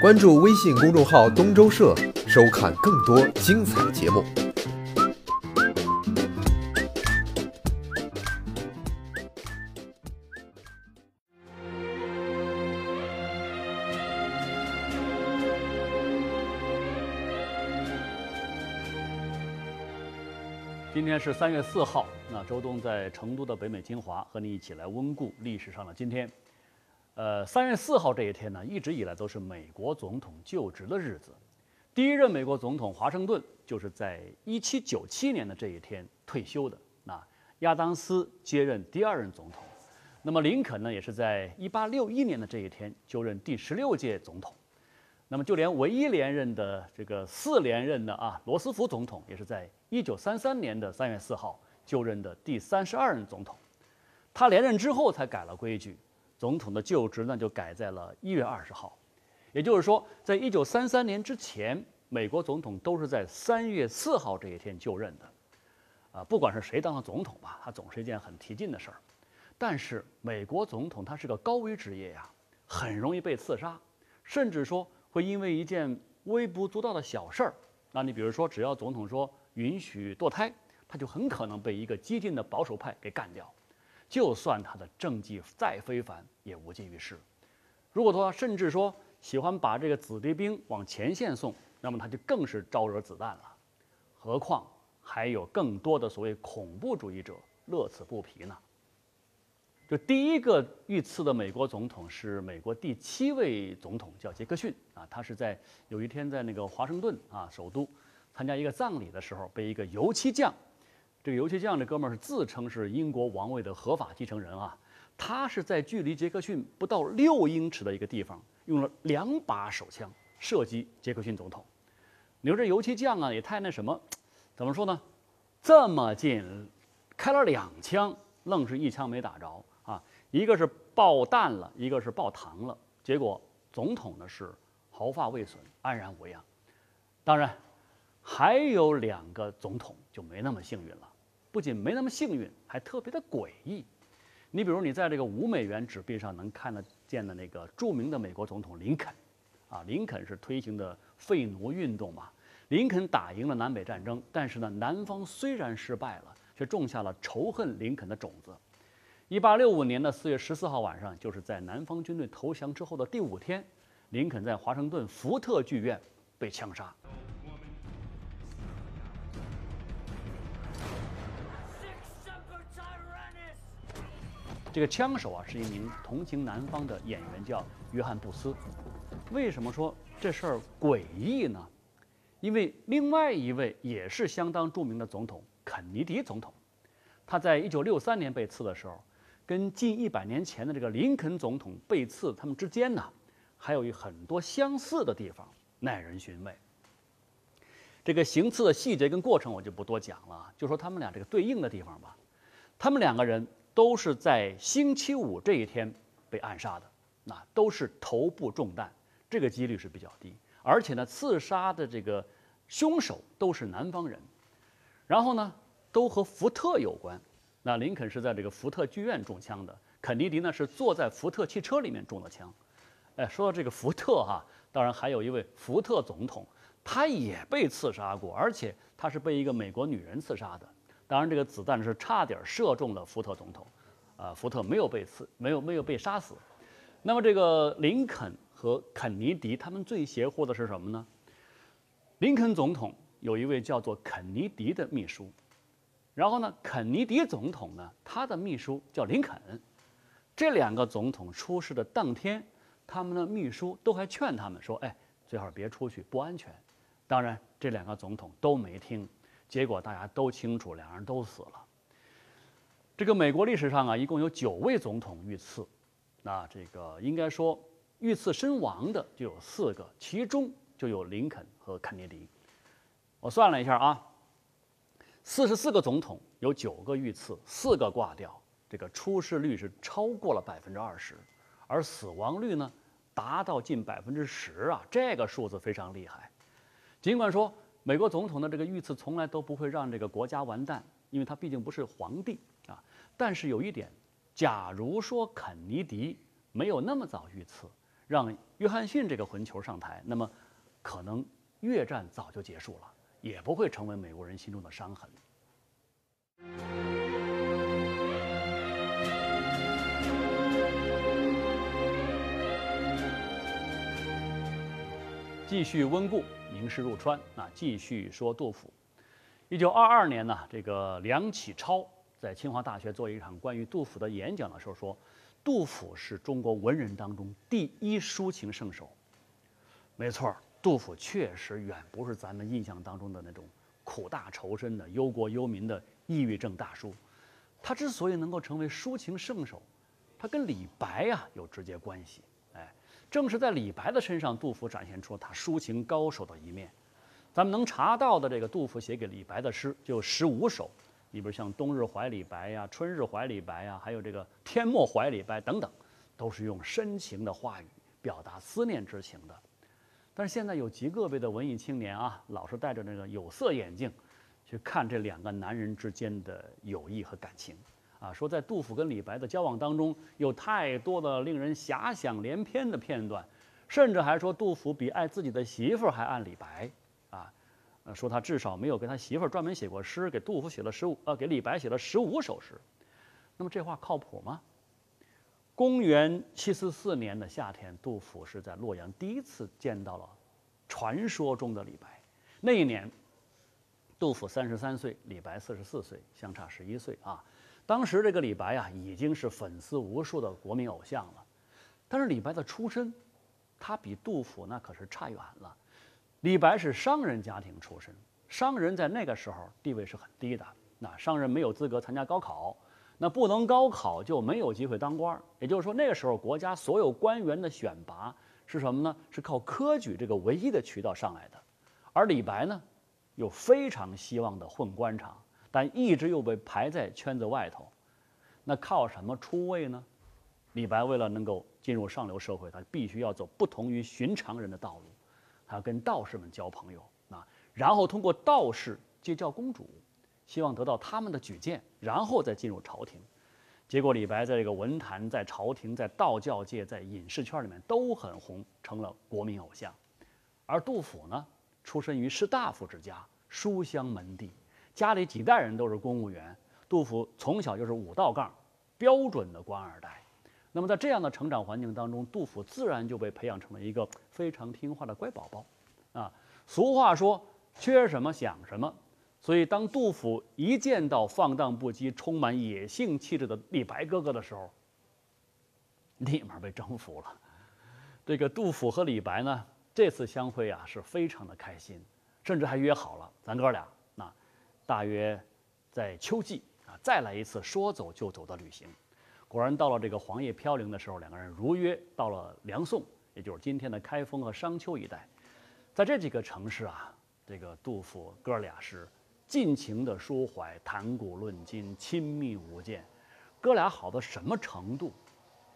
关注微信公众号“东周社”，收看更多精彩节目。今天是三月四号，那周东在成都的北美金华和你一起来温故历史上的今天。呃，三月四号这一天呢，一直以来都是美国总统就职的日子。第一任美国总统华盛顿就是在一七九七年的这一天退休的。那亚当斯接任第二任总统，那么林肯呢，也是在一八六一年的这一天就任第十六届总统。那么就连唯一连任的这个四连任的啊，罗斯福总统也是在一九三三年的三月四号就任的第三十二任总统。他连任之后才改了规矩，总统的就职呢就改在了一月二十号。也就是说，在一九三三年之前，美国总统都是在三月四号这一天就任的。啊，不管是谁当了总统吧，他总是一件很提劲的事儿。但是美国总统他是个高危职业呀，很容易被刺杀，甚至说。会因为一件微不足道的小事儿，那你比如说，只要总统说允许堕胎，他就很可能被一个激进的保守派给干掉。就算他的政绩再非凡，也无济于事。如果说甚至说喜欢把这个子弟兵往前线送，那么他就更是招惹子弹了。何况还有更多的所谓恐怖主义者乐此不疲呢？就第一个遇刺的美国总统是美国第七位总统，叫杰克逊啊。他是在有一天在那个华盛顿啊首都参加一个葬礼的时候，被一个油漆匠，这个油漆匠这哥们儿是自称是英国王位的合法继承人啊。他是在距离杰克逊不到六英尺的一个地方，用了两把手枪射击杰克逊总统。你说这油漆匠啊也太那什么，怎么说呢？这么近，开了两枪，愣是一枪没打着啊。一个是爆弹了，一个是爆膛了，结果总统呢是毫发未损，安然无恙。当然，还有两个总统就没那么幸运了，不仅没那么幸运，还特别的诡异。你比如你在这个五美元纸币上能看得见的那个著名的美国总统林肯，啊，林肯是推行的废奴运动嘛。林肯打赢了南北战争，但是呢，南方虽然失败了，却种下了仇恨林肯的种子。一八六五年的四月十四号晚上，就是在南方军队投降之后的第五天，林肯在华盛顿福特剧院被枪杀。这个枪手啊，是一名同情南方的演员，叫约翰布斯。为什么说这事儿诡异呢？因为另外一位也是相当著名的总统肯尼迪总统，他在一九六三年被刺的时候。跟近一百年前的这个林肯总统被刺，他们之间呢，还有一很多相似的地方，耐人寻味。这个行刺的细节跟过程我就不多讲了，就说他们俩这个对应的地方吧。他们两个人都是在星期五这一天被暗杀的，那都是头部中弹，这个几率是比较低。而且呢，刺杀的这个凶手都是南方人，然后呢，都和福特有关。那林肯是在这个福特剧院中枪的，肯尼迪呢是坐在福特汽车里面中的枪。哎，说到这个福特哈，当然还有一位福特总统，他也被刺杀过，而且他是被一个美国女人刺杀的。当然，这个子弹是差点射中了福特总统，啊，福特没有被刺，没有没有被杀死。那么这个林肯和肯尼迪他们最邪乎的是什么呢？林肯总统有一位叫做肯尼迪的秘书。然后呢，肯尼迪总统呢，他的秘书叫林肯。这两个总统出事的当天，他们的秘书都还劝他们说：“哎，最好别出去，不安全。”当然，这两个总统都没听。结果大家都清楚，两人都死了。这个美国历史上啊，一共有九位总统遇刺，那这个应该说遇刺身亡的就有四个，其中就有林肯和肯尼迪。我算了一下啊。四十四个总统有九个遇刺，四个挂掉，这个出事率是超过了百分之二十，而死亡率呢达到近百分之十啊，这个数字非常厉害。尽管说美国总统的这个遇刺从来都不会让这个国家完蛋，因为他毕竟不是皇帝啊。但是有一点，假如说肯尼迪没有那么早遇刺，让约翰逊这个混球上台，那么可能越战早就结束了，也不会成为美国人心中的伤痕。继续温故，名师入川啊！继续说杜甫。一九二二年呢，这个梁启超在清华大学做一场关于杜甫的演讲的时候说，杜甫是中国文人当中第一抒情圣手。没错，杜甫确实远不是咱们印象当中的那种苦大仇深的忧国忧民的抑郁症大叔。他之所以能够成为抒情圣手，他跟李白呀有直接关系。正是在李白的身上，杜甫展现出他抒情高手的一面。咱们能查到的这个杜甫写给李白的诗就十五首，你比如像《冬日怀李白》呀，《春日怀李白》呀，还有这个《天末怀李白》等等，都是用深情的话语表达思念之情的。但是现在有极个别的文艺青年啊，老是戴着那个有色眼镜，去看这两个男人之间的友谊和感情。啊，说在杜甫跟李白的交往当中，有太多的令人遐想连篇的片段，甚至还说杜甫比爱自己的媳妇儿还爱李白，啊，呃，说他至少没有给他媳妇儿专门写过诗，给杜甫写了十五，呃，给李白写了十五首诗。那么这话靠谱吗？公元七四四年的夏天，杜甫是在洛阳第一次见到了传说中的李白。那一年，杜甫三十三岁，李白四十四岁，相差十一岁啊。当时这个李白啊，已经是粉丝无数的国民偶像了。但是李白的出身，他比杜甫那可是差远了。李白是商人家庭出身，商人在那个时候地位是很低的。那商人没有资格参加高考，那不能高考就没有机会当官。也就是说，那个时候国家所有官员的选拔是什么呢？是靠科举这个唯一的渠道上来的。而李白呢，又非常希望的混官场。但一直又被排在圈子外头，那靠什么出位呢？李白为了能够进入上流社会，他必须要走不同于寻常人的道路，他要跟道士们交朋友啊，然后通过道士结交公主，希望得到他们的举荐，然后再进入朝廷。结果李白在这个文坛、在朝廷、在道教界、在影视圈里面都很红，成了国民偶像。而杜甫呢，出身于士大夫之家，书香门第。家里几代人都是公务员，杜甫从小就是五道杠，标准的官二代。那么在这样的成长环境当中，杜甫自然就被培养成了一个非常听话的乖宝宝。啊，俗话说缺什么想什么，所以当杜甫一见到放荡不羁、充满野性气质的李白哥哥的时候，立马被征服了。这个杜甫和李白呢，这次相会啊是非常的开心，甚至还约好了咱哥俩。大约在秋季啊，再来一次说走就走的旅行。果然到了这个黄叶飘零的时候，两个人如约到了梁宋，也就是今天的开封和商丘一带。在这几个城市啊，这个杜甫哥俩是尽情的抒怀，谈古论今，亲密无间。哥俩好到什么程度？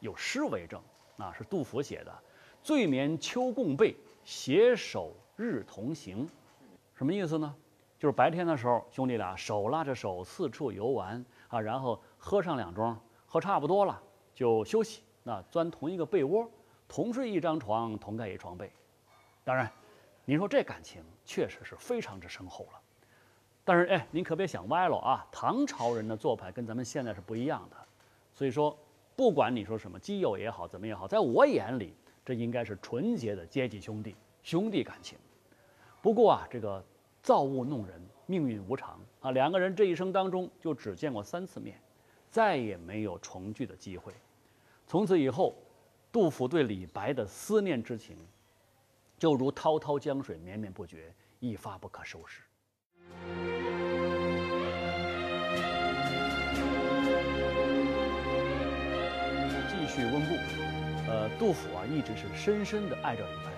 有诗为证，啊，是杜甫写的：“醉眠秋共被，携手日同行。”什么意思呢？就是白天的时候，兄弟俩手拉着手四处游玩啊，然后喝上两盅，喝差不多了就休息。那钻同一个被窝，同睡一张床，同盖一床被。当然，您说这感情确实是非常之深厚了。但是哎，您可别想歪了啊！唐朝人的做派跟咱们现在是不一样的。所以说，不管你说什么基友也好，怎么也好，在我眼里，这应该是纯洁的阶级兄弟兄弟感情。不过啊，这个。造物弄人，命运无常啊！两个人这一生当中就只见过三次面，再也没有重聚的机会。从此以后，杜甫对李白的思念之情，就如滔滔江水绵绵不绝，一发不可收拾。继续温故，呃，杜甫啊，一直是深深的爱着李白。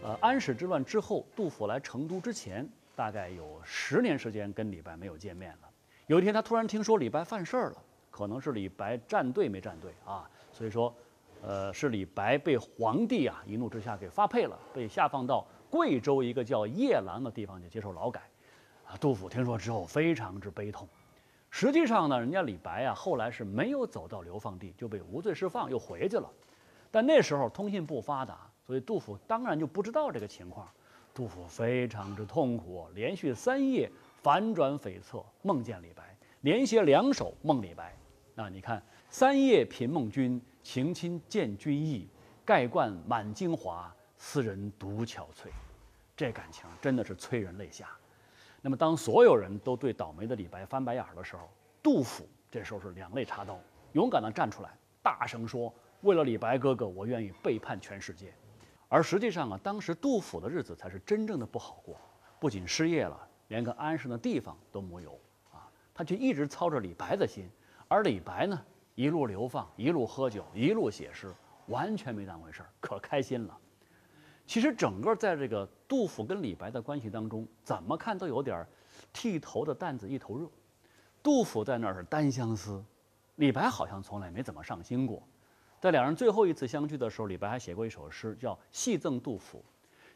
呃，安史之乱之后，杜甫来成都之前，大概有十年时间跟李白没有见面了。有一天，他突然听说李白犯事儿了，可能是李白站队没站队啊，所以说，呃，是李白被皇帝啊一怒之下给发配了，被下放到贵州一个叫夜郎的地方去接受劳改。啊，杜甫听说之后非常之悲痛。实际上呢，人家李白啊后来是没有走到流放地，就被无罪释放，又回去了。但那时候通信不发达，所以杜甫当然就不知道这个情况。杜甫非常之痛苦，连续三夜反转悱恻，梦见李白，连写两首梦李白。那你看，三夜频梦君，情亲见君意，盖冠满京华，斯人独憔悴。这感情真的是催人泪下。那么，当所有人都对倒霉的李白翻白眼儿的时候，杜甫这时候是两肋插刀，勇敢地站出来，大声说：“为了李白哥哥，我愿意背叛全世界。”而实际上啊，当时杜甫的日子才是真正的不好过，不仅失业了，连个安身的地方都没有啊。他却一直操着李白的心，而李白呢，一路流放，一路喝酒，一路写诗，完全没当回事儿，可开心了。其实整个在这个杜甫跟李白的关系当中，怎么看都有点剃头的担子一头热。杜甫在那儿是单相思，李白好像从来没怎么上心过。在两人最后一次相聚的时候，李白还写过一首诗，叫《戏赠杜甫》：“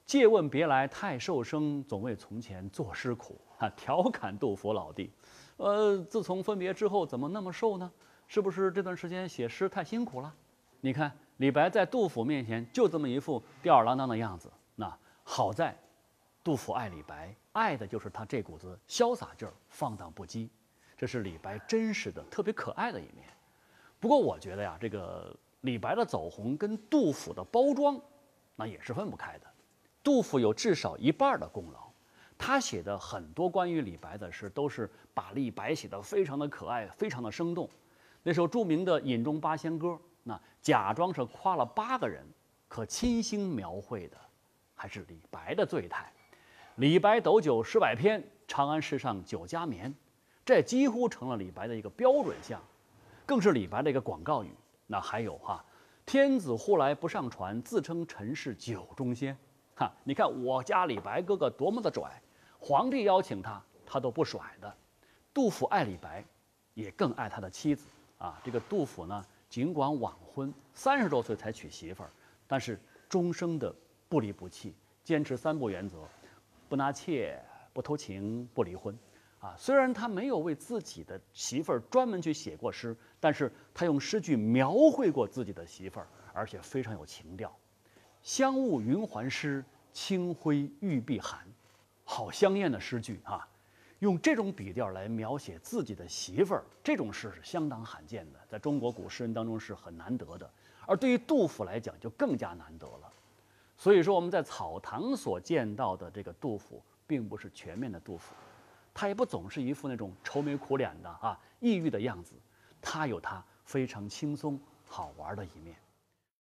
借问别来太瘦生，总为从前作诗苦。”啊，调侃杜甫老弟。呃，自从分别之后，怎么那么瘦呢？是不是这段时间写诗太辛苦了？你看。李白在杜甫面前就这么一副吊儿郎当的样子。那好在，杜甫爱李白，爱的就是他这股子潇洒劲儿、放荡不羁，这是李白真实的、特别可爱的一面。不过我觉得呀，这个李白的走红跟杜甫的包装，那也是分不开的。杜甫有至少一半的功劳，他写的很多关于李白的诗，都是把李白写得非常的可爱、非常的生动。那首著名的《饮中八仙歌》。那假装是夸了八个人，可亲心描绘的还是李白的醉态。李白斗酒诗百篇，长安市上酒家眠，这几乎成了李白的一个标准项，更是李白的一个广告语。那还有哈，天子呼来不上船，自称臣是酒中仙。哈，你看我家李白哥哥多么的拽，皇帝邀请他，他都不甩的。杜甫爱李白，也更爱他的妻子啊。这个杜甫呢？尽管晚婚，三十多岁才娶媳妇儿，但是终生的不离不弃，坚持三不原则：不纳妾、不偷情、不离婚。啊，虽然他没有为自己的媳妇儿专门去写过诗，但是他用诗句描绘过自己的媳妇儿，而且非常有情调。香雾云鬟湿，清辉玉臂寒，好香艳的诗句啊！用这种笔调来描写自己的媳妇儿，这种诗是相当罕见的，在中国古诗人当中是很难得的。而对于杜甫来讲，就更加难得了。所以说，我们在草堂所见到的这个杜甫，并不是全面的杜甫，他也不总是一副那种愁眉苦脸的啊、抑郁的样子，他有他非常轻松好玩的一面。